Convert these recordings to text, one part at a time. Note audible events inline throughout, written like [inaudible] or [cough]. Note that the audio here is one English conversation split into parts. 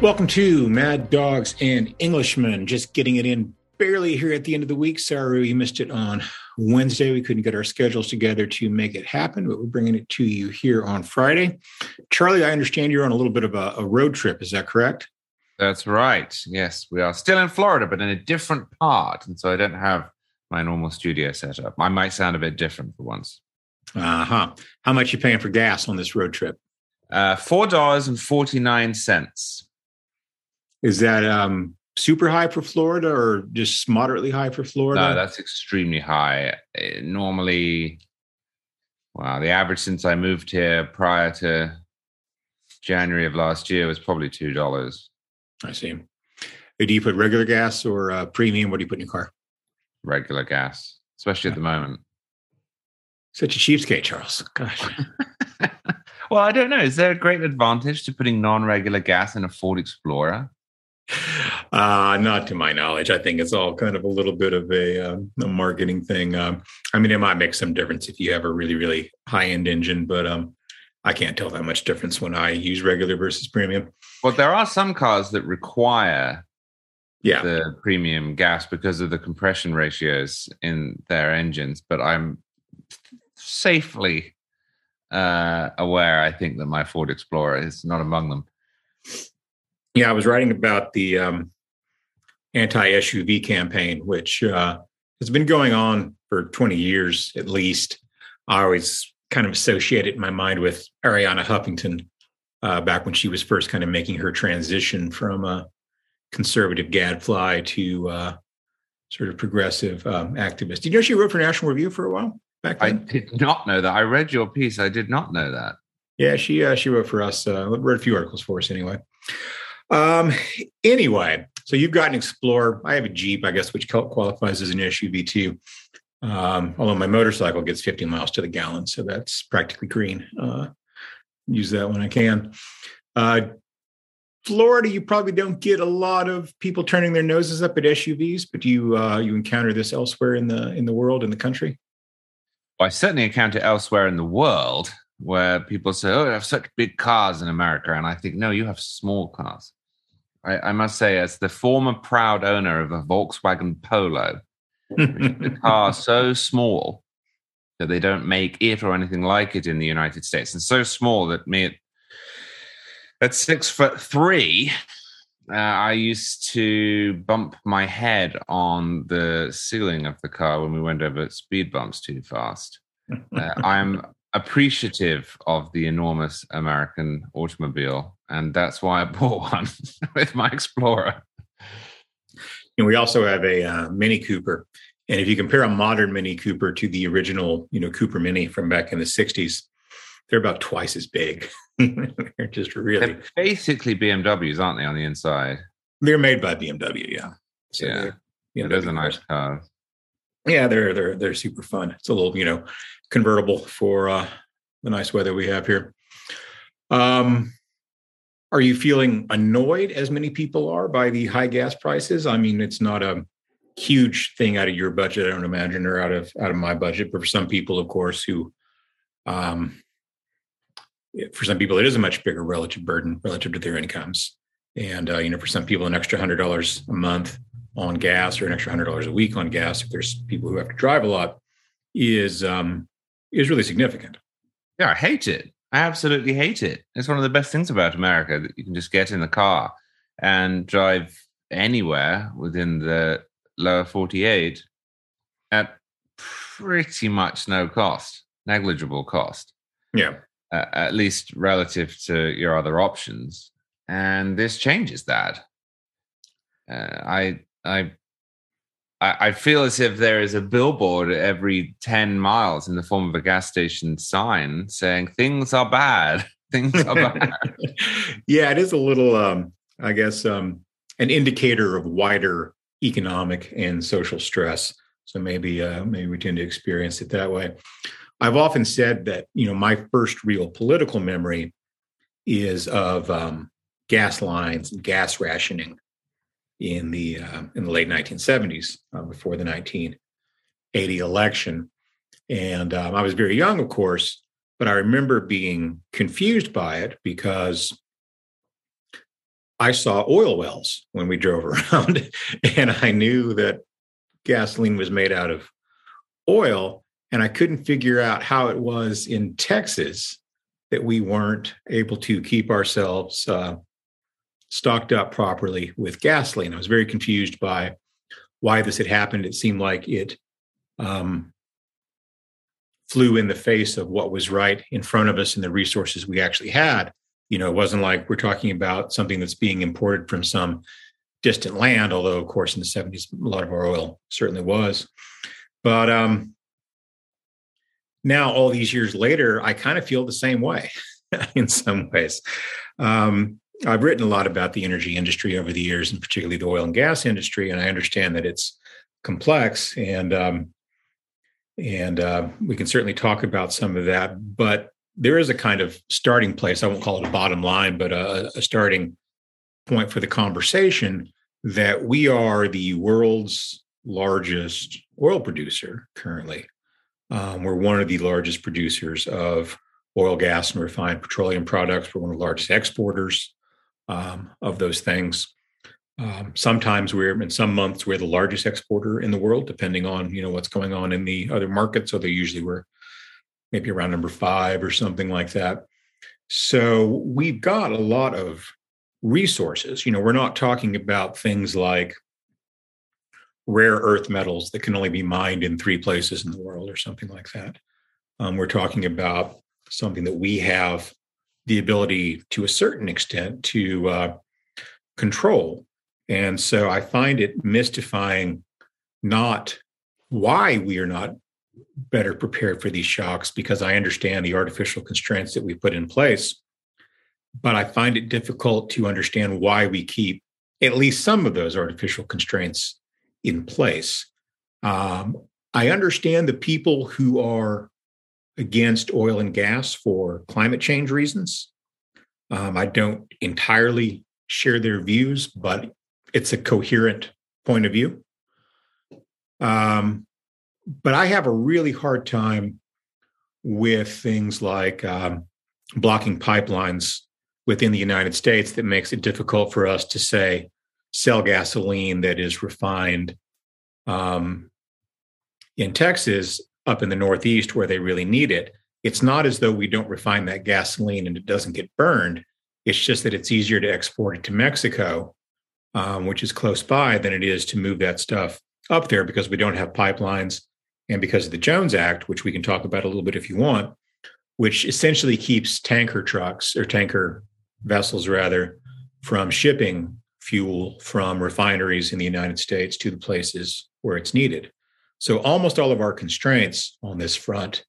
Welcome to Mad Dogs and Englishmen. Just getting it in barely here at the end of the week. Sorry we missed it on Wednesday. We couldn't get our schedules together to make it happen, but we're bringing it to you here on Friday. Charlie, I understand you're on a little bit of a, a road trip. Is that correct? That's right. Yes, we are still in Florida, but in a different part. And so I don't have my normal studio setup. I might sound a bit different for once. Uh huh. How much you paying for gas on this road trip? Uh, $4.49. Is that um, super high for Florida or just moderately high for Florida? No, that's extremely high. Uh, normally, wow, the average since I moved here prior to January of last year was probably two dollars. I see. Do you put regular gas or uh, premium? What do you put in your car? Regular gas, especially at the moment. Such a cheapskate, Charles. Gosh. [laughs] well, I don't know. Is there a great advantage to putting non-regular gas in a Ford Explorer? [laughs] Uh, not to my knowledge. I think it's all kind of a little bit of a, um, a marketing thing. Um, I mean, it might make some difference if you have a really, really high end engine, but um, I can't tell that much difference when I use regular versus premium. Well, there are some cars that require yeah. the premium gas because of the compression ratios in their engines, but I'm safely uh, aware, I think, that my Ford Explorer is not among them. Yeah, I was writing about the um, anti SUV campaign, which uh, has been going on for 20 years at least. I always kind of associate it in my mind with Arianna Huffington uh, back when she was first kind of making her transition from a conservative gadfly to uh, sort of progressive um, activist. Did you know she wrote for National Review for a while back then? I did not know that. I read your piece. I did not know that. Yeah, she uh, she wrote for us. Uh, wrote a few articles for us anyway. Um, anyway, so you've got an Explorer. I have a Jeep, I guess, which qualifies as an SUV too. Um, although my motorcycle gets 50 miles to the gallon, so that's practically green. Uh, use that when I can. Uh, Florida, you probably don't get a lot of people turning their noses up at SUVs, but do you uh, you encounter this elsewhere in the in the world in the country? Well, I certainly encounter elsewhere in the world where people say, "Oh, I have such big cars in America," and I think, "No, you have small cars." I, I must say, as the former proud owner of a Volkswagen Polo, a [laughs] car so small that they don't make it or anything like it in the United States, and so small that me at, at six foot three, uh, I used to bump my head on the ceiling of the car when we went over speed bumps too fast. Uh, I'm [laughs] appreciative of the enormous American automobile, and that's why I [laughs] bought one with my Explorer. And we also have a uh, Mini Cooper, and if you compare a modern Mini Cooper to the original, you know, Cooper Mini from back in the '60s, they're about twice as big. [laughs] they're just really they're basically BMWs, aren't they? On the inside, they're made by BMW. Yeah, so yeah, you know, those are nice cars. Yeah, they're they're they're super fun. It's a little, you know, convertible for uh, the nice weather we have here. Um, are you feeling annoyed, as many people are, by the high gas prices? I mean, it's not a huge thing out of your budget, I don't imagine, or out of out of my budget. But for some people, of course, who, um, for some people, it is a much bigger relative burden relative to their incomes. And uh, you know, for some people, an extra hundred dollars a month on gas or an extra hundred dollars a week on gas, if there's people who have to drive a lot, is um, is really significant. Yeah, I hate it. I absolutely hate it. It's one of the best things about America that you can just get in the car and drive anywhere within the lower 48 at pretty much no cost, negligible cost. Yeah. Uh, at least relative to your other options. And this changes that. Uh, I I I, feel as if there is a billboard every 10 miles in the form of a gas station sign saying things are bad. [laughs] Things are bad. [laughs] yeah, it is a little, um, I guess, um, an indicator of wider economic and social stress. So maybe, uh, maybe we tend to experience it that way. I've often said that, you know, my first real political memory is of um, gas lines and gas rationing in the uh, in the late 1970s, uh, before the 1980 election. And um, I was very young, of course, but I remember being confused by it because I saw oil wells when we drove [laughs] around, and I knew that gasoline was made out of oil. And I couldn't figure out how it was in Texas that we weren't able to keep ourselves uh, stocked up properly with gasoline. I was very confused by why this had happened. It seemed like it um, flew in the face of what was right in front of us and the resources we actually had. You know, it wasn't like we're talking about something that's being imported from some distant land, although, of course, in the 70s, a lot of our oil certainly was. But um, now, all these years later, I kind of feel the same way [laughs] in some ways. Um, I've written a lot about the energy industry over the years, and particularly the oil and gas industry, and I understand that it's complex, and um, and uh, we can certainly talk about some of that. But there is a kind of starting place. I won't call it a bottom line, but a, a starting point for the conversation that we are the world's largest oil producer currently. Um, we're one of the largest producers of oil, gas, and refined petroleum products. We're one of the largest exporters um, of those things. Um, sometimes we're in some months we're the largest exporter in the world, depending on you know what's going on in the other markets. So they usually were maybe around number five or something like that. So we've got a lot of resources. You know, we're not talking about things like rare earth metals that can only be mined in three places in the world or something like that. Um, we're talking about something that we have the ability to a certain extent to uh, control. And so I find it mystifying not why we are not better prepared for these shocks because I understand the artificial constraints that we put in place. But I find it difficult to understand why we keep at least some of those artificial constraints in place. Um, I understand the people who are against oil and gas for climate change reasons. Um, I don't entirely share their views, but it's a coherent point of view. Um, but I have a really hard time with things like um, blocking pipelines within the United States that makes it difficult for us to say sell gasoline that is refined um, in Texas up in the Northeast where they really need it. It's not as though we don't refine that gasoline and it doesn't get burned. It's just that it's easier to export it to Mexico, um, which is close by, than it is to move that stuff up there because we don't have pipelines and because of the Jones Act, which we can talk about a little bit if you want, which essentially keeps tanker trucks or tanker vessels rather from shipping fuel from refineries in the United States to the places where it's needed. So almost all of our constraints on this front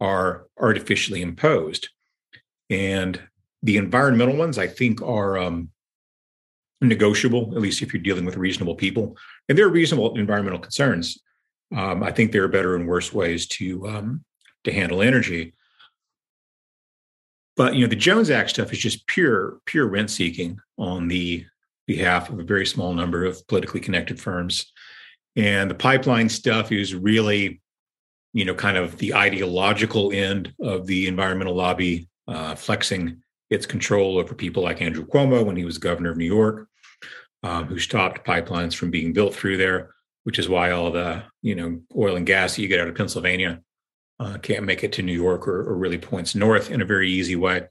are artificially imposed. And the environmental ones, I think, are um, negotiable, at least if you're dealing with reasonable people. And there are reasonable environmental concerns. Um, I think there are better and worse ways to um, to handle energy. But you know, the Jones Act stuff is just pure pure rent seeking on the behalf of a very small number of politically connected firms and the pipeline stuff is really, you know, kind of the ideological end of the environmental lobby, uh, flexing its control over people like Andrew Cuomo when he was governor of New York, um, who stopped pipelines from being built through there, which is why all the, you know, oil and gas you get out of Pennsylvania uh, can't make it to New York or, or really points north in a very easy way.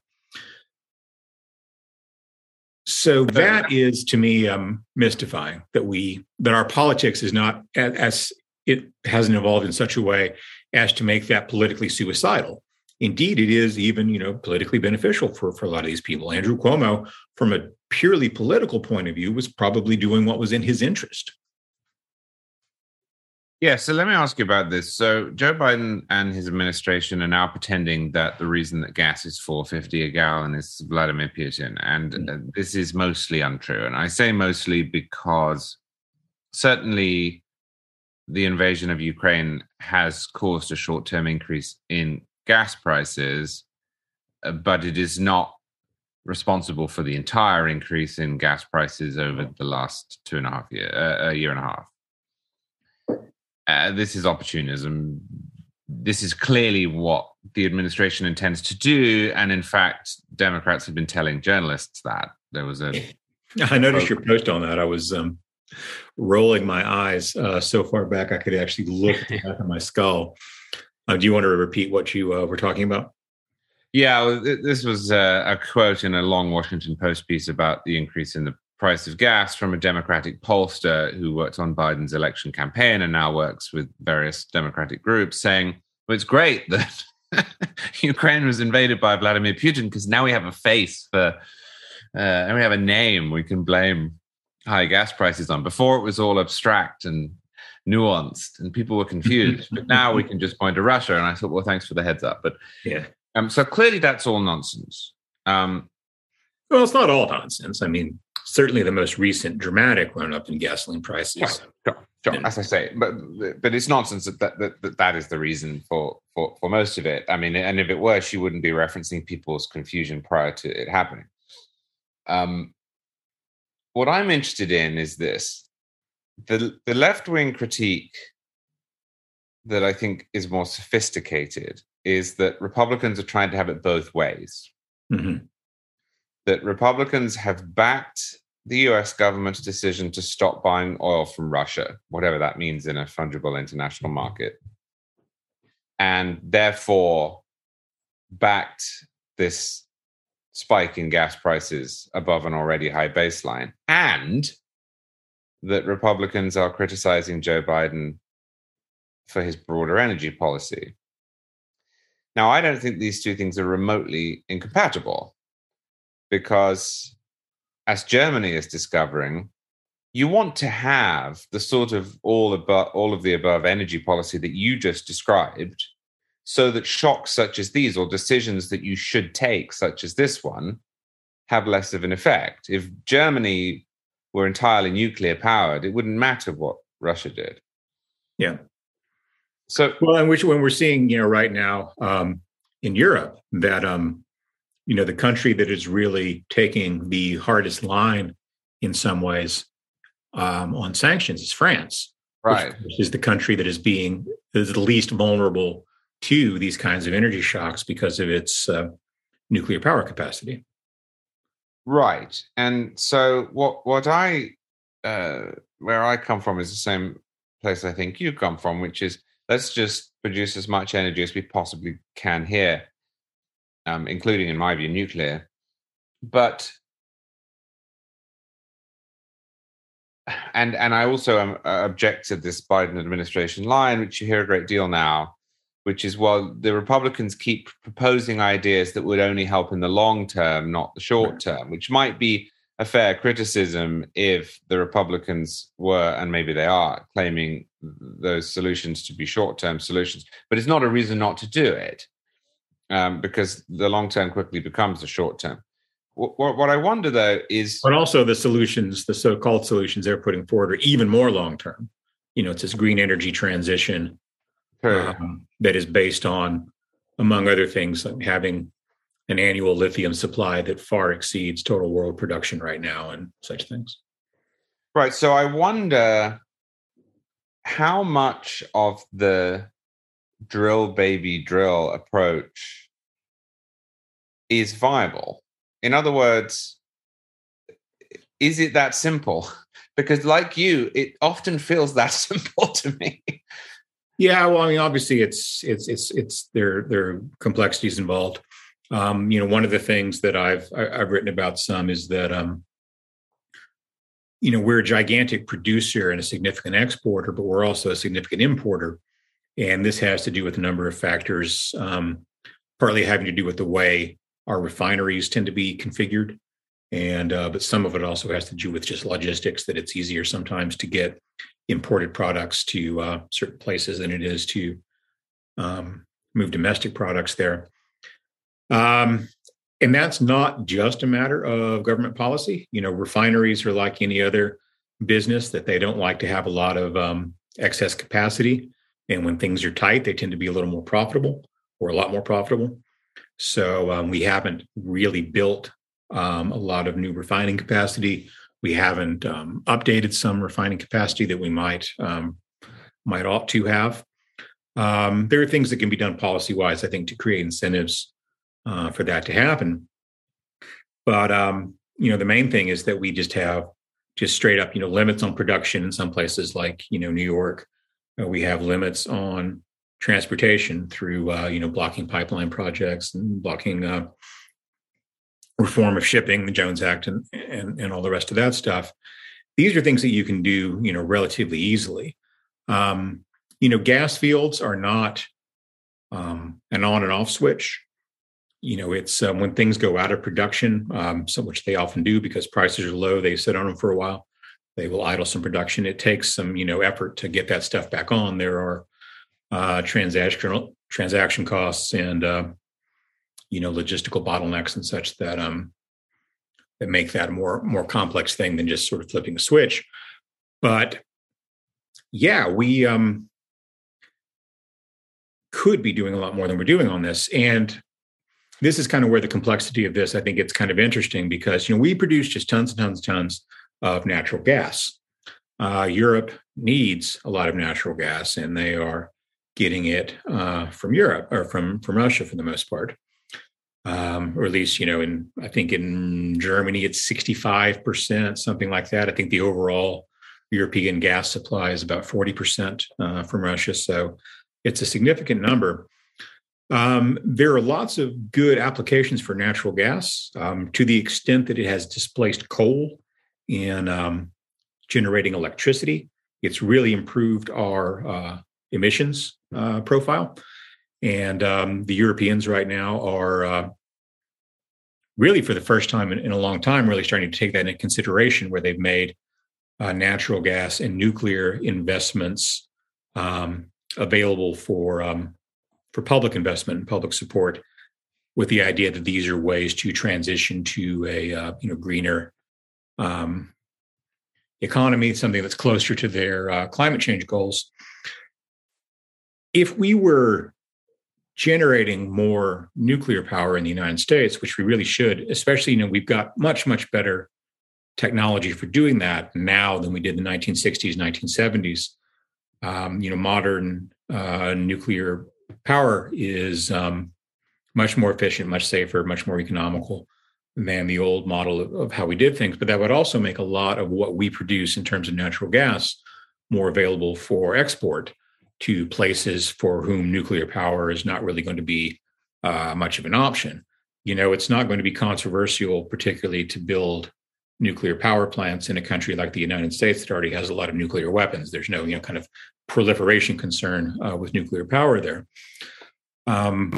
So that is to me um, mystifying that we that our politics is not as, as it hasn't evolved in such a way as to make that politically suicidal. Indeed, it is even you know politically beneficial for for a lot of these people. Andrew Cuomo, from a purely political point of view, was probably doing what was in his interest. Yeah, so let me ask you about this. So Joe Biden and his administration are now pretending that the reason that gas is 450 a gallon is Vladimir Putin, and mm. uh, this is mostly untrue. And I say mostly because certainly the invasion of Ukraine has caused a short-term increase in gas prices, uh, but it is not responsible for the entire increase in gas prices over the last two and a half year, uh, a year and a half uh, this is opportunism. This is clearly what the administration intends to do. And in fact, Democrats have been telling journalists that there was a [laughs] I noticed your post on that. I was um, rolling my eyes uh, so far back I could actually look at the back of my skull. Uh, do you want to repeat what you uh, were talking about? Yeah, this was a, a quote in a long Washington Post piece about the increase in the price of gas from a Democratic pollster who worked on Biden's election campaign and now works with various Democratic groups, saying, well, it's great that [laughs] Ukraine was invaded by Vladimir Putin because now we have a face for, uh, and we have a name we can blame high gas prices on. Before it was all abstract and nuanced and people were confused, but now we can just point to Russia. And I thought, well, thanks for the heads up. But yeah, um, so clearly that's all nonsense. Um, well, it's not all nonsense. I mean, certainly the most recent dramatic run up in gasoline prices. Right. Sure, sure. As I say, but but it's nonsense that that, that that is the reason for, for for most of it. I mean, and if it were, she wouldn't be referencing people's confusion prior to it happening. Um, what I'm interested in is this: the the left wing critique that I think is more sophisticated is that Republicans are trying to have it both ways. Mm-hmm that Republicans have backed the US government's decision to stop buying oil from Russia, whatever that means in a fungible international market, and therefore backed this spike in gas prices above an already high baseline, and that Republicans are criticizing Joe Biden for his broader energy policy. Now, I don't think these two things are remotely incompatible because as Germany is discovering, you want to have the sort of all above all of the above energy policy that you just described so that shocks such as these or decisions that you should take such as this one have less of an effect. If germany were entirely nuclear powered it wouldn't matter what russia did. Yeah. So well and which when we're seeing you know right now um, in europe that um, you know the country that is really taking the hardest line in some ways um, on sanctions is France, right? Which is the country that is being is the least vulnerable to these kinds of energy shocks because of its uh, nuclear power capacity. Right, and so what what I uh, where I come from is the same place I think you come from, which is let's just produce as much energy as we possibly can here um, including, in my view, nuclear. But and and I also um, object to this Biden administration line, which you hear a great deal now, which is well, the Republicans keep proposing ideas that would only help in the long term, not the short term, which might be a fair criticism if the Republicans were, and maybe they are, claiming those solutions to be short term solutions. But it's not a reason not to do it um, because the long term quickly becomes the short term. What, what, I wonder though is, but also the solutions, the so-called solutions they're putting forward, are even more long term. You know, it's this green energy transition um, that is based on, among other things, like having an annual lithium supply that far exceeds total world production right now, and such things. Right. So I wonder how much of the drill baby drill approach is viable. In other words, is it that simple? [laughs] Because, like you, it often feels that [laughs] simple to me. Yeah, well, I mean, obviously, it's it's it's it's there there are complexities involved. Um, you know, one of the things that I've I, have written about some is that um, you know we're a gigantic producer and a significant exporter, but we're also a significant importer, and this has to do with a number of factors, um, partly having to do with the way our refineries tend to be configured. And uh, but some of it also has to do with just logistics that it's easier sometimes to get imported products to uh, certain places than it is to um, move domestic products there. Um, and that's not just a matter of government policy. You know, refineries are like any other business that they don't like to have a lot of um, excess capacity. And when things are tight, they tend to be a little more profitable or a lot more profitable. So um, we haven't really built um, a lot of new refining capacity. We haven't um, updated some refining capacity that we might um, might ought to have. Um, there are things that can be done policy wise, I think, to create incentives uh, for that to happen. But um, you know, the main thing is that we just have just straight up, you know, limits on production in some places like, you know, New York. Uh, we have limits on transportation through, uh, you know, blocking pipeline projects and blocking uh, reform of shipping, the Jones Act, and, and and all the rest of that stuff. These are things that you can do, you know, relatively easily. Um, you know, gas fields are not um, an on and off switch. You know, it's um, when things go out of production, um, so which they often do because prices are low. They sit on them for a while. They will idle some production. It takes some, you know, effort to get that stuff back on. There are uh, transactional transaction costs and uh, you know logistical bottlenecks and such that um that make that a more more complex thing than just sort of flipping a switch. But yeah, we um could be doing a lot more than we're doing on this. And this is kind of where the complexity of this, I think it's kind of interesting because, you know, we produce just tons and tons and tons of natural gas. Uh, Europe needs a lot of natural gas and they are getting it uh, from Europe or from, from Russia for the most part. Um, or at least, you know, in I think in Germany it's 65%, something like that. I think the overall European gas supply is about 40% uh, from Russia. So it's a significant number. Um, there are lots of good applications for natural gas um, to the extent that it has displaced coal in um, generating electricity. It's really improved our uh, emissions uh, profile. And um, the Europeans right now are uh, really, for the first time in, in, a long time, really starting to take that into consideration where they've made uh, natural gas and nuclear investments um, available for um, for public investment and public support, with the idea that these are ways to transition to a uh, you know greener um, economy, something that's closer to their uh, climate change goals. If we were generating more nuclear power in the United States, which we really should, especially you know we've got much much better technology for doing that now than we did in the 1960s, 1970s um, you know, modern uh, nuclear power is um, much more efficient, much safer, much more economical than the old model of, of, how we did things. But that would also make a lot of what we produce in terms of natural gas more available for export to places for whom nuclear power is not really going to be uh, much of an option. You know, it's not going to be controversial, particularly to build nuclear power plants in a country like the United States that already has a lot of nuclear weapons. There's no, you know, kind of proliferation concern uh, with nuclear power there. Um,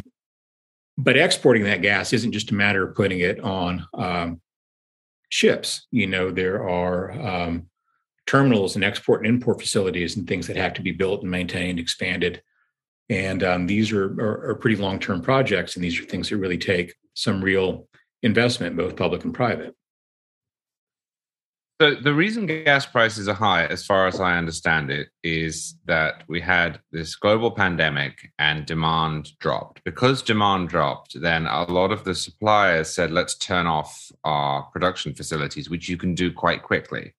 but exporting that gas isn't just a matter of putting it on um, ships. You know, there are um, terminals and export and import facilities and things that have to be built and maintained, expanded. And um, these are, are, are pretty long term projects. And these are things that really take some real investment, both public and private. So the reason gas prices are high, as far as I understand it, is that we had this global pandemic and demand dropped. Because demand dropped, then a lot of the suppliers said, let's turn off our production facilities, which you can do quite quickly.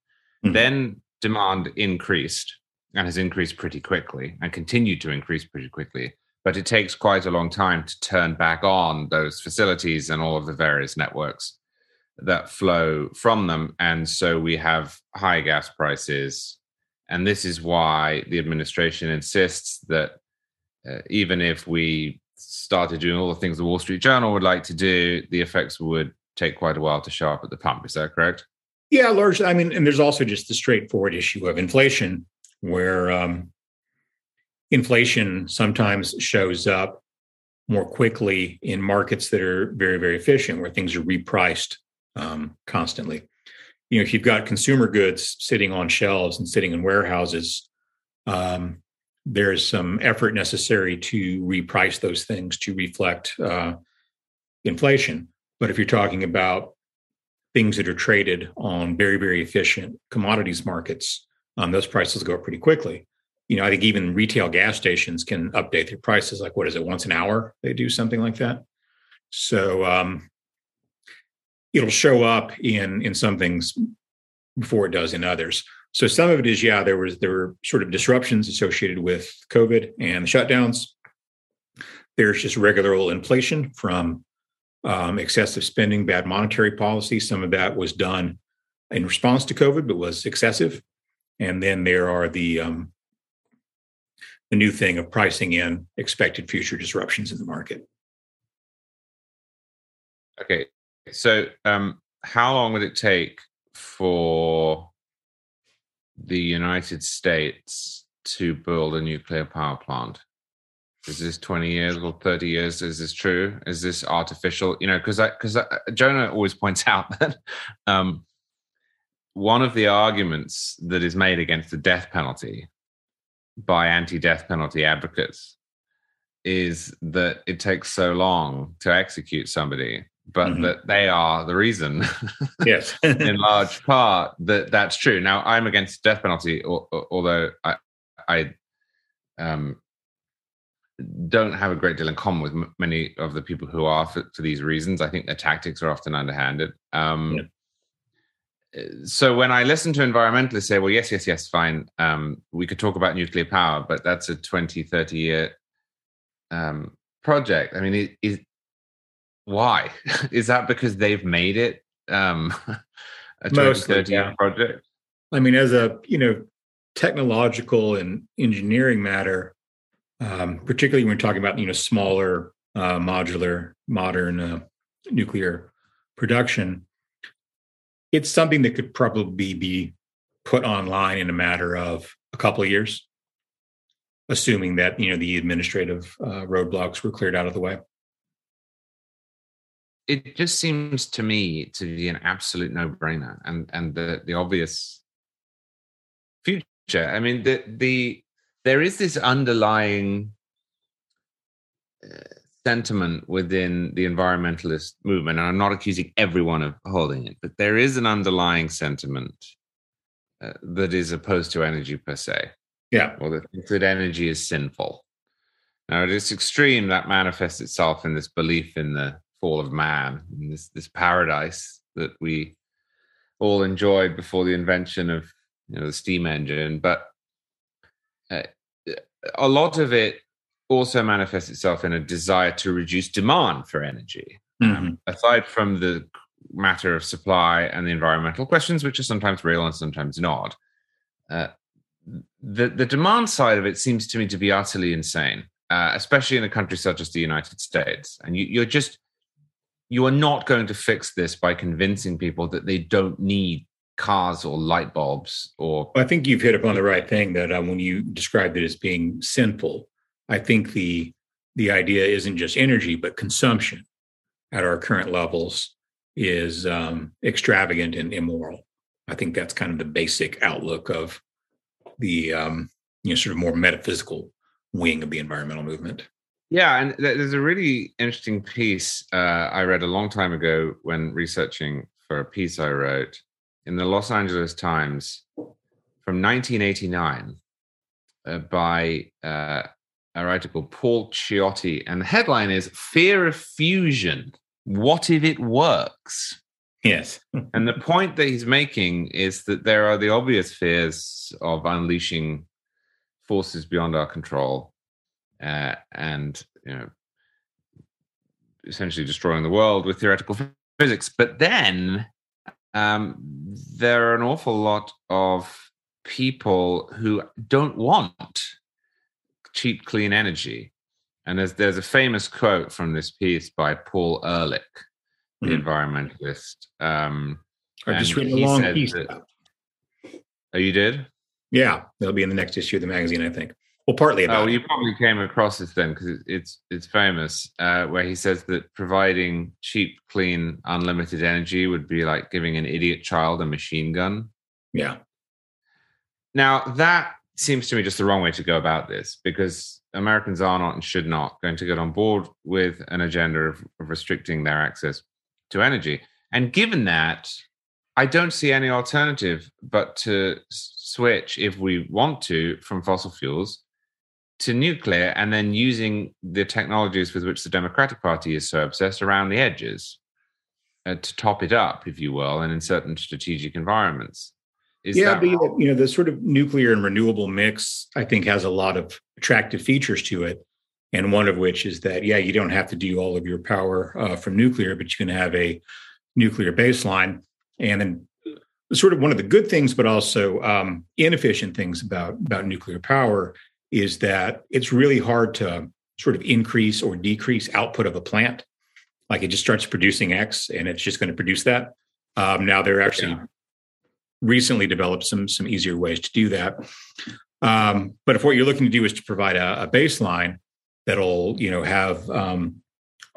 Mm-hmm. Then demand increased and has increased pretty quickly and continued to increase pretty quickly. But it takes quite a long time to turn back on those facilities and all of the various networks that flow from them. And so we have high gas prices. And this is why the administration insists that uh, even if we started doing all the things the Wall Street Journal would like to do, the effects would take quite a while to show up at the pump. Is that correct? Yeah, largely. I mean, and there's also just the straightforward issue of inflation, where um, inflation sometimes shows up more quickly in markets that are very, very efficient, where things are repriced um, constantly. You know, if you've got consumer goods sitting on shelves and sitting in warehouses, um, there's some effort necessary to reprice those things to reflect uh, inflation. But if you're talking about things that are traded on very, very efficient commodities markets, um, those prices go up pretty quickly. You know, I think even retail gas stations can update their prices. Like, what is it? Once an hour, they do something like that. So, um, it'll show up in in some things before it does in others. So some of it is yeah, there was there were sort of disruptions associated with COVID and the shutdowns. There's just regular old inflation from um, excessive spending, bad monetary policy. Some of that was done in response to COVID, but was excessive. And then there are the um, the new thing of pricing in expected future disruptions in the market. Okay, so um, how long would it take for the United States to build a nuclear power plant? Is this 20 years or 30 years? Is this true? Is this artificial? You know, because I because Jonah always points [laughs] out that um, one of the arguments that is made against the death penalty by anti-death penalty advocates is that it takes so long to execute somebody but mm-hmm. that they are the reason [laughs] yes [laughs] in large part that that's true now i'm against death penalty although i i um don't have a great deal in common with m- many of the people who are for, for, these reasons i think their tactics are often underhanded um yeah so when I listen to environmentalists say, well, yes, yes, yes, fine, um, we could talk about nuclear power, but that's a 20, 30 year um, project. I mean, it, it, why? [laughs] Is that because they've made it um, [laughs] a 20, Mostly, 30 year project? I mean, as a, you know, technological and engineering matter, um, particularly when we're talking about, you know, smaller, uh, modular, modern uh, nuclear production, it's something that could probably be put online in a matter of a couple of years, assuming that you know the administrative uh, roadblocks were cleared out of the way. It just seems to me to be an absolute no-brainer, and and the the obvious future. I mean, the the there is this underlying. Uh, sentiment within the environmentalist movement, and I'm not accusing everyone of holding it, but there is an underlying sentiment uh, that is opposed to energy per se. Yeah. Or that that energy is sinful. Now, at its extreme, that manifests itself in this belief in the fall of man, in this, this paradise that we all enjoyed before the invention of you know, the steam engine. But a lot of it also manifests itself in a desire to reduce demand for energy. Um, mm-hmm. Um, aside from the matter of supply and the environmental questions, which are sometimes real and sometimes not, uh, the the demand side of it seems to me to be utterly insane, uh, especially in a country such as the United States. And you, you're just you are not going to fix this by convincing people that they don't need cars or light bulbs or i think you've hit upon the right thing that uh, when you described it as being sinful I think the the idea isn't just energy, but consumption at our current levels is um, extravagant and immoral. I think that's kind of the basic outlook of the um, you know sort of more metaphysical wing of the environmental movement. Yeah, and there's a really interesting piece uh, I read a long time ago when researching for a piece I wrote in the Los Angeles Times from 1989 uh, by uh, a writer called Paul Ciotti, and the headline is Fear of Fusion. What if it works? Yes. [laughs] and the point that he's making is that there are the obvious fears of unleashing forces beyond our control uh, and, you know, essentially destroying the world with theoretical physics. But then um, there are an awful lot of people who don't want cheap, clean energy. And there's there's a famous quote from this piece by Paul Ehrlich, the mm. environmentalist. Um, I just read a long piece. That, oh, you did? Yeah, that'll be in the next issue of the magazine, I think. Well, partly about. Oh, you probably came across this then because it's it's famous, uh, where he says that providing cheap, clean, unlimited energy would be like giving an idiot child a machine gun. Yeah. Now that seems to me just the wrong way to go about this because Americans are not and should not going to get on board with an agenda of, of restricting their access to energy. And given that, I don't see any alternative but to switch, if we want to, from fossil fuels to nuclear and then using the technologies with which the Democratic Party is so obsessed around the edges uh, to top it up, if you will, and in certain strategic environments. Is yeah, but you know, the sort of nuclear and renewable mix, I think, has a lot of attractive features to it. and one of which is that yeah, you don't have to do all of your power uh, from nuclear, but you can have a nuclear baseline, and then sort of one of the good things, but also um, inefficient things about about nuclear power is that it's really hard to sort of increase or decrease output of a plant. Like it just starts producing X, and it's just going to produce that. Um, now they're actually yeah. recently developed some some easier ways to do that. Um, but if what you're looking to do is to provide a, a baseline that'll you know have um,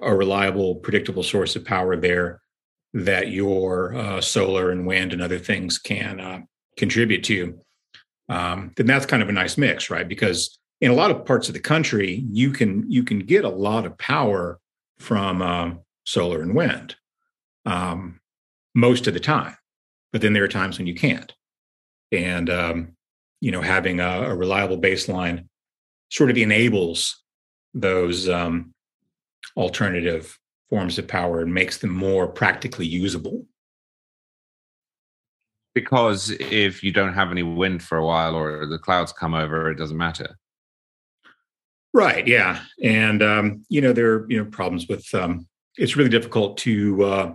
a reliable, predictable source of power there that your uh, solar and wind and other things can uh, contribute to, um, then that's kind of a nice mix, right? Because in a lot of parts of the country, you can you can get a lot of power from uh, solar and wind um, most of the time, but then there are times when you can't, and um, you know having a, a, reliable baseline sort of enables those um, alternative forms of power and makes them more practically usable. Because if you don't have any wind for a while or the clouds come over, it doesn't matter. Right. Yeah. And, um, you know, there are, you know, problems with, um, it's really difficult to uh,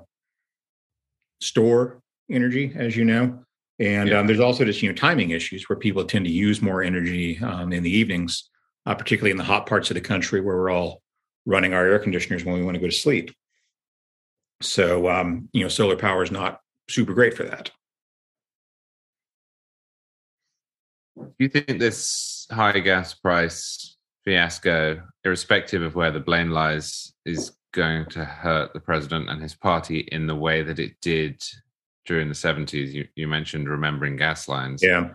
store energy, as you know. And yeah. um, there's also just, you know, timing issues where people tend to use more energy um, in the evenings, uh, particularly in the hot parts of the country where we're all running our air conditioners when we want to go to sleep. So, um, you know, solar power is not super great for that. Do you think this high gas price fiasco, irrespective of where the blame lies, is going to hurt the president and his party in the way that it did during the 70s? You, you mentioned remembering gas lines. Yeah.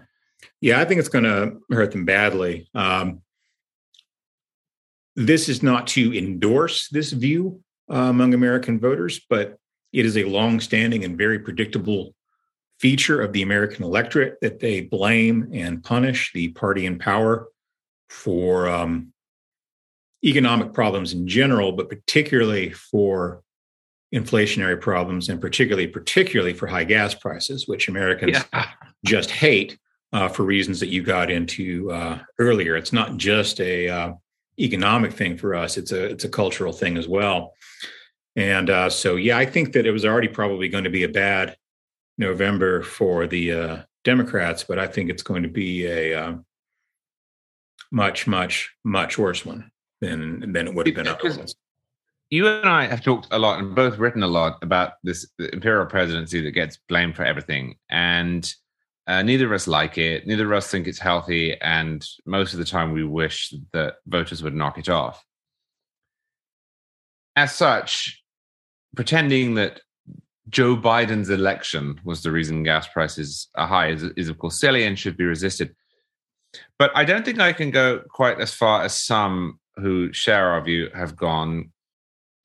Yeah, I think it's going to hurt them badly. Um, this is not to endorse this view uh, among American voters, but it is a long-standing and very predictable feature of the American electorate that they blame and punish the party in power for um, economic problems in general, but particularly for inflationary problems, and particularly particularly for high gas prices, which Americans yeah. just hate uh, for reasons that you got into uh, earlier. It's not just a uh, economic thing for us; it's a it's a cultural thing as well. And uh, so, yeah, I think that it was already probably going to be a bad November for the uh, Democrats, but I think it's going to be a uh, much, much, much worse one than than it would have been otherwise. You and I have talked a lot and both written a lot about this imperial presidency that gets blamed for everything, and uh, neither of us like it. Neither of us think it's healthy, and most of the time we wish that voters would knock it off. As such, pretending that Joe Biden's election was the reason gas prices are high is, is of course silly and should be resisted. But I don't think I can go quite as far as some who share our view have gone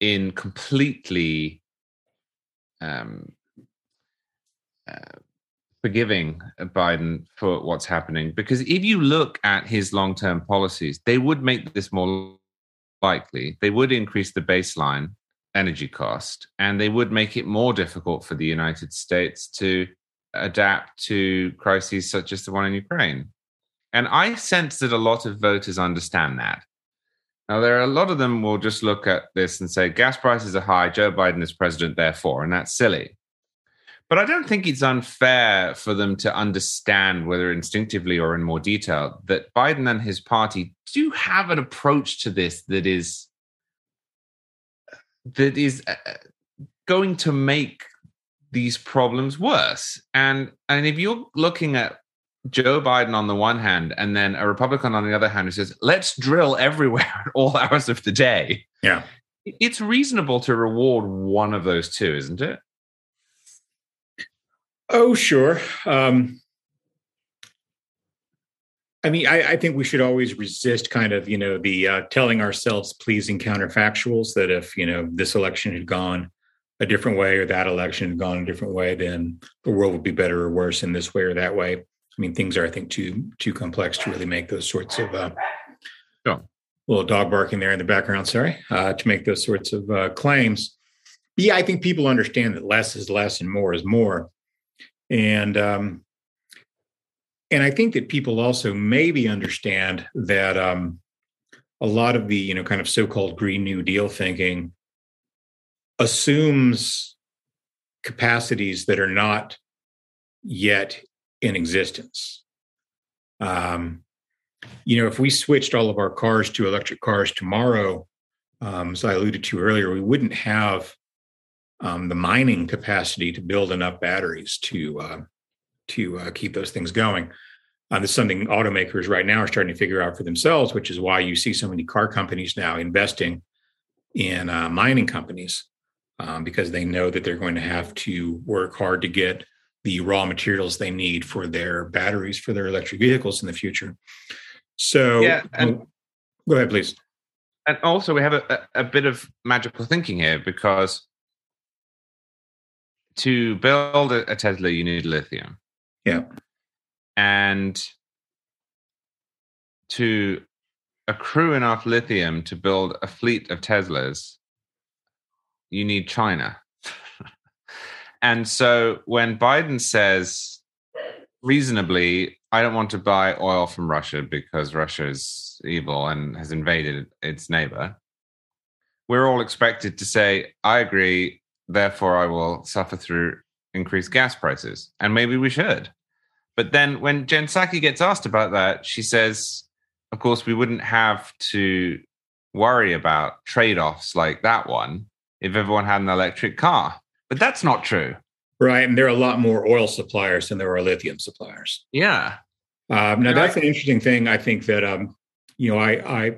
in completely um, uh, forgiving Biden for what's happening. Because if you look at his long term policies, they would make this more likely. They would increase the baseline energy cost and they would make it more difficult for the United States to adapt to crises such as the one in Ukraine. And I sense that a lot of voters understand that. Now, there are a lot of them will just look at this and say, gas prices are high, Joe Biden is president, therefore, and that's silly. But I don't think it's unfair for them to understand, whether instinctively or in more detail, that Biden and his party do have an approach to this that is that is uh, going to make these problems worse. And and if you're looking at Joe Biden on the one hand, and then a Republican on the other hand who says, let's drill everywhere [laughs] at all hours of the day. Yeah. It's reasonable to reward one of those two, isn't it? Oh, sure. Um, I mean, I, I, think we should always resist kind of, you know, the uh, telling ourselves pleasing counterfactuals that if, you know, this election had gone a different way or that election had gone a different way, then the world would be better or worse in this way or that way. I mean, things are, I think, too too complex to really make those sorts of uh, oh. little dog barking there in the background. Sorry, uh, to make those sorts of uh, claims. But yeah, I think people understand that less is less and more is more, and um, and I think that people also maybe understand that um, a lot of the you know kind of so-called green new deal thinking assumes capacities that are not yet in existence. Um, you know if we switched all of our cars to electric cars tomorrow um, as i alluded to earlier we wouldn't have um, the mining capacity to build enough batteries to uh, to uh, keep those things going uh, this is something automakers right now are starting to figure out for themselves, which is why you see so many car companies now investing in uh, mining companies um, because they know that they're going to have to work hard to get the raw materials they need for their batteries for their electric vehicles in the future. So, yeah, and, go ahead, please. And also, we have a, a bit of magical thinking here because to build a Tesla, you need lithium. Yeah and to accrue enough lithium to build a fleet of Teslas, you need China. [laughs] and so when Biden says reasonably, I don't want to buy oil from Russia because Russia is evil and has invaded its neighbor, we're all expected to say, I agree, therefore I will suffer through increased gas prices. And maybe we should. But then when Jen Psaki gets asked about that, she says, of course, we wouldn't have to worry about trade offs like that one if everyone had an electric car. But that's not true. Right. And there are a lot more oil suppliers than there are lithium suppliers. Yeah. Um, now, that's an interesting thing. I think that, um, you know, I, I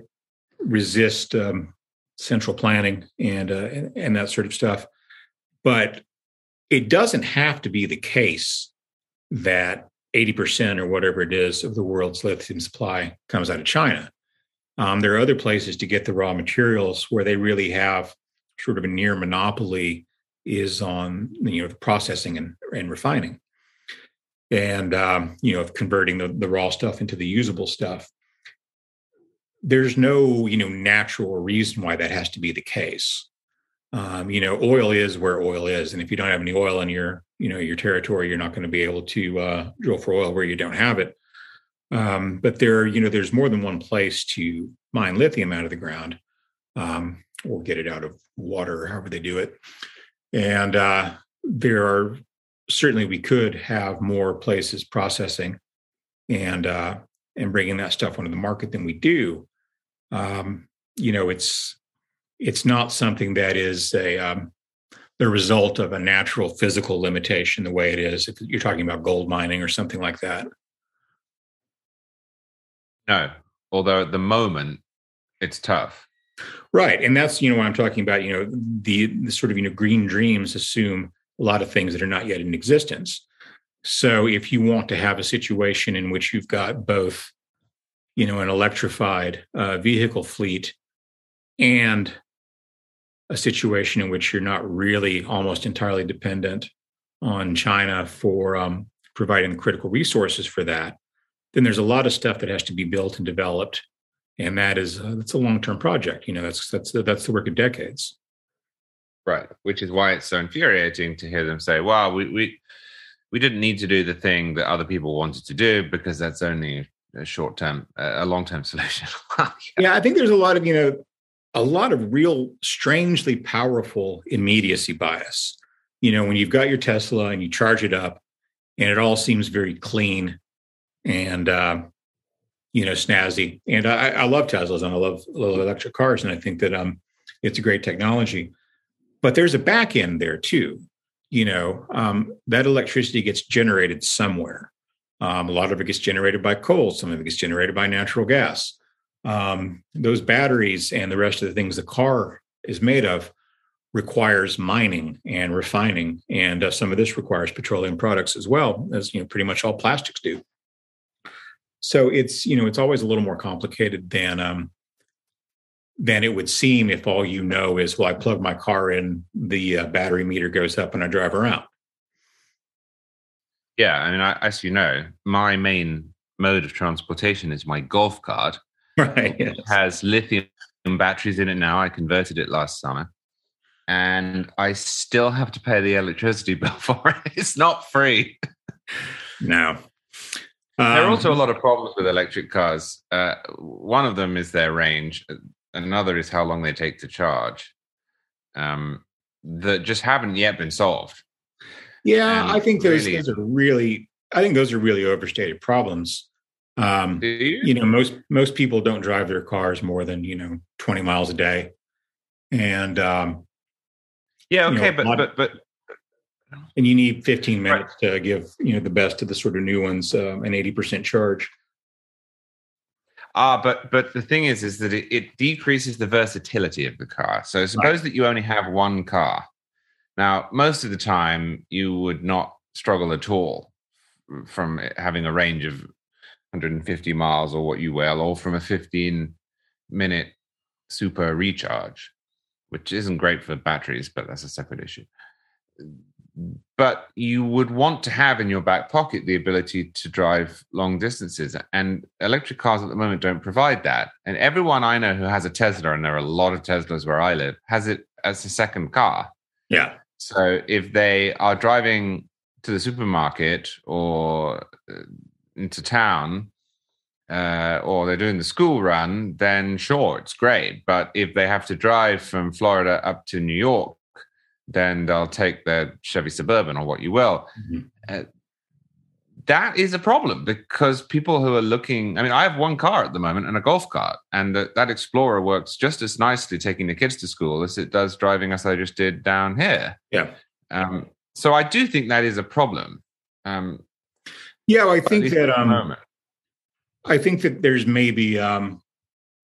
resist um, central planning and, uh, and, and that sort of stuff. But it doesn't have to be the case that 80% or whatever it is of the world's lithium supply comes out of China. Um, there are other places to get the raw materials where they really have sort of a near monopoly is on you know the processing and, and refining. And um, you know converting the, the raw stuff into the usable stuff. There's no you know natural reason why that has to be the case um, you know oil is where oil is and if you don't have any oil in your you know your territory you're not going to be able to uh, drill for oil where you don't have it. Um, but there you know there's more than one place to mine lithium out of the ground um, or get it out of water however they do it. And uh, there are certainly we could have more places processing and uh, and bringing that stuff onto the market than we do. Um, you know it's it's not something that is a um, the result of a natural physical limitation the way it is if you're talking about gold mining or something like that. No. Although at the moment it's tough. Right and that's you know what i'm talking about you know the, the sort of you know green dreams assume a lot of things that are not yet in existence. So if you want to have a situation in which you've got both you know an electrified uh, vehicle fleet and a situation in which you're not really almost entirely dependent on China for um, providing critical resources for that, then there's a lot of stuff that has to be built and developed, and that is uh, that's a long term project. You know, that's that's that's the work of decades. Right, which is why it's so infuriating to hear them say, "Well, we we we didn't need to do the thing that other people wanted to do because that's only a short term, a long term [laughs] solution." yeah. yeah, I think there's a lot of you know a lot of real strangely powerful immediacy bias. You know, when you've got your Tesla and you charge it up and it all seems very clean and, uh, you know, snazzy. And I, I love Teslas and I love, love electric cars. And I think that um, it's a great technology. But there's a back end there too. You know, um, that electricity gets generated somewhere. Um, a lot of it gets generated by coal, some of it gets generated by natural gas um, those batteries and the rest of the things the car is made of requires mining and refining. And uh, some of this requires petroleum products as well as you know pretty much all plastics do. So it's you know it's always a little more complicated than um, than it would seem if all you know is well i plug my car in the uh, battery meter goes up and i drive around. Yeah i mean I, as you know my main mode of transportation is my golf cart [laughs] right yes. has lithium batteries in it now i converted it last summer and i still have to pay the electricity [laughs] bill for it it's not free no Um, there are also a lot of problems with electric cars. Uh, one of them is their range. Another is how long they take to charge. Um, that just haven't yet been solved. Yeah, and I think those, really, those are really. I think those are really overstated problems. Um, you? you? know, most most people don't drive their cars more than you know twenty miles a day, and um, yeah, okay, know, but, lot, but but and you need 15 minutes right. to give you know the best of the sort of new ones um, an 80% charge ah uh, but but the thing is is that it, it, decreases the versatility of the car so suppose right. that you only have one car now most of the time you would not struggle at all from having a range of 150 miles or what you will or from a 15 minute super recharge which isn't great for batteries but that's a separate issue. But you would want to have in your back pocket the ability to drive long distances and electric cars at the moment don't provide that. And everyone i know who has a tesla and there are a lot of teslas where i live has it as a second car. Yeah. So if they are driving to the supermarket or uh, into town uh, or they're doing the school run then sure it's great but if they have to drive from florida up to new york then they'll take their Chevy Suburban or what you will. Mm-hmm. Uh, that is a problem because people who are looking, I mean, I have one car at the moment and a golf cart, and the, that Explorer works just as nicely taking the kids to school as it does driving as I just did down here. Yeah. Um, so I do think that is a problem. Um, yeah, well, I think that um, I think that there's maybe um,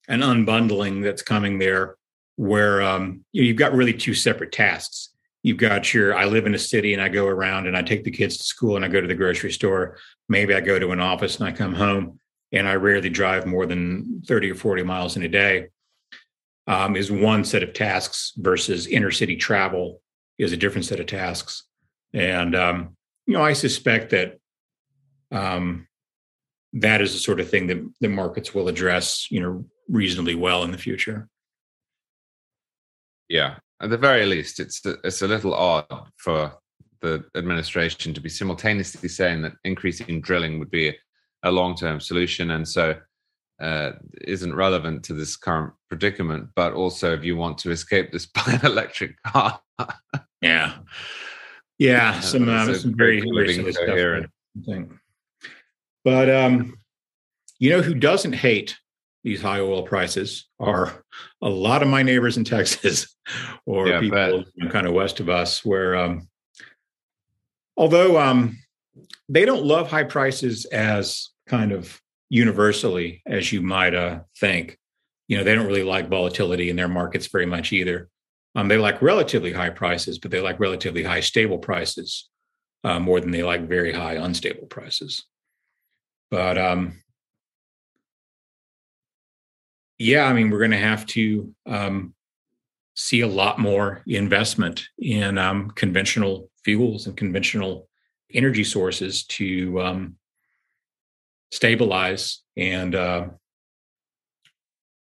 an unbundling that's coming there where um, you've got really two separate tasks. You've got your I live in a city and I go around and I take the kids to school and I go to the grocery store. Maybe I go to an office and I come home and I rarely drive more than 30 or 40 miles in a day. Um, is one set of tasks versus inner city travel is a different set of tasks. And, um, you know, I suspect that um, that is the sort of thing that the markets will address, you know, reasonably well in the future. Yeah, at the very least, it's it's a little odd for the administration to be simultaneously saying that increasing drilling would be a long term solution, and so uh, isn't relevant to this current predicament. But also, if you want to escape this, [laughs] buy an electric car. yeah, yeah, [laughs] some uh, some very, very stuff. But um, you know who doesn't hate these high oil prices are a lot of my neighbors in Texas [laughs] or yeah, people kind of west of us, where um, although um, they don't love high prices as kind of universally as you might uh, think. You know, they don't really like volatility in their markets very much either. Um, they like relatively high prices, but they like relatively high stable prices uh, more than they like very high unstable prices. But um, yeah, I mean, we're going to have to um, see a lot more investment in um, conventional fuels and conventional energy sources to um, stabilize and uh,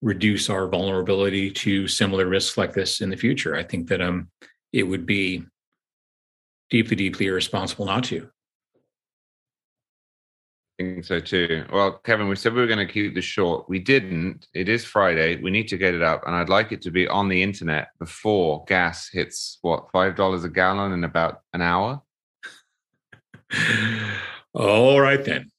reduce our vulnerability to similar risks like this in the future. I think that um, it would be deeply, deeply irresponsible not to think so too. Well, Kevin, we said we were going to keep this short. We didn't. It is Friday. We need to get it up, and I'd like it to be on the internet before gas hits what five dollars a gallon in about an hour. [laughs] All right then.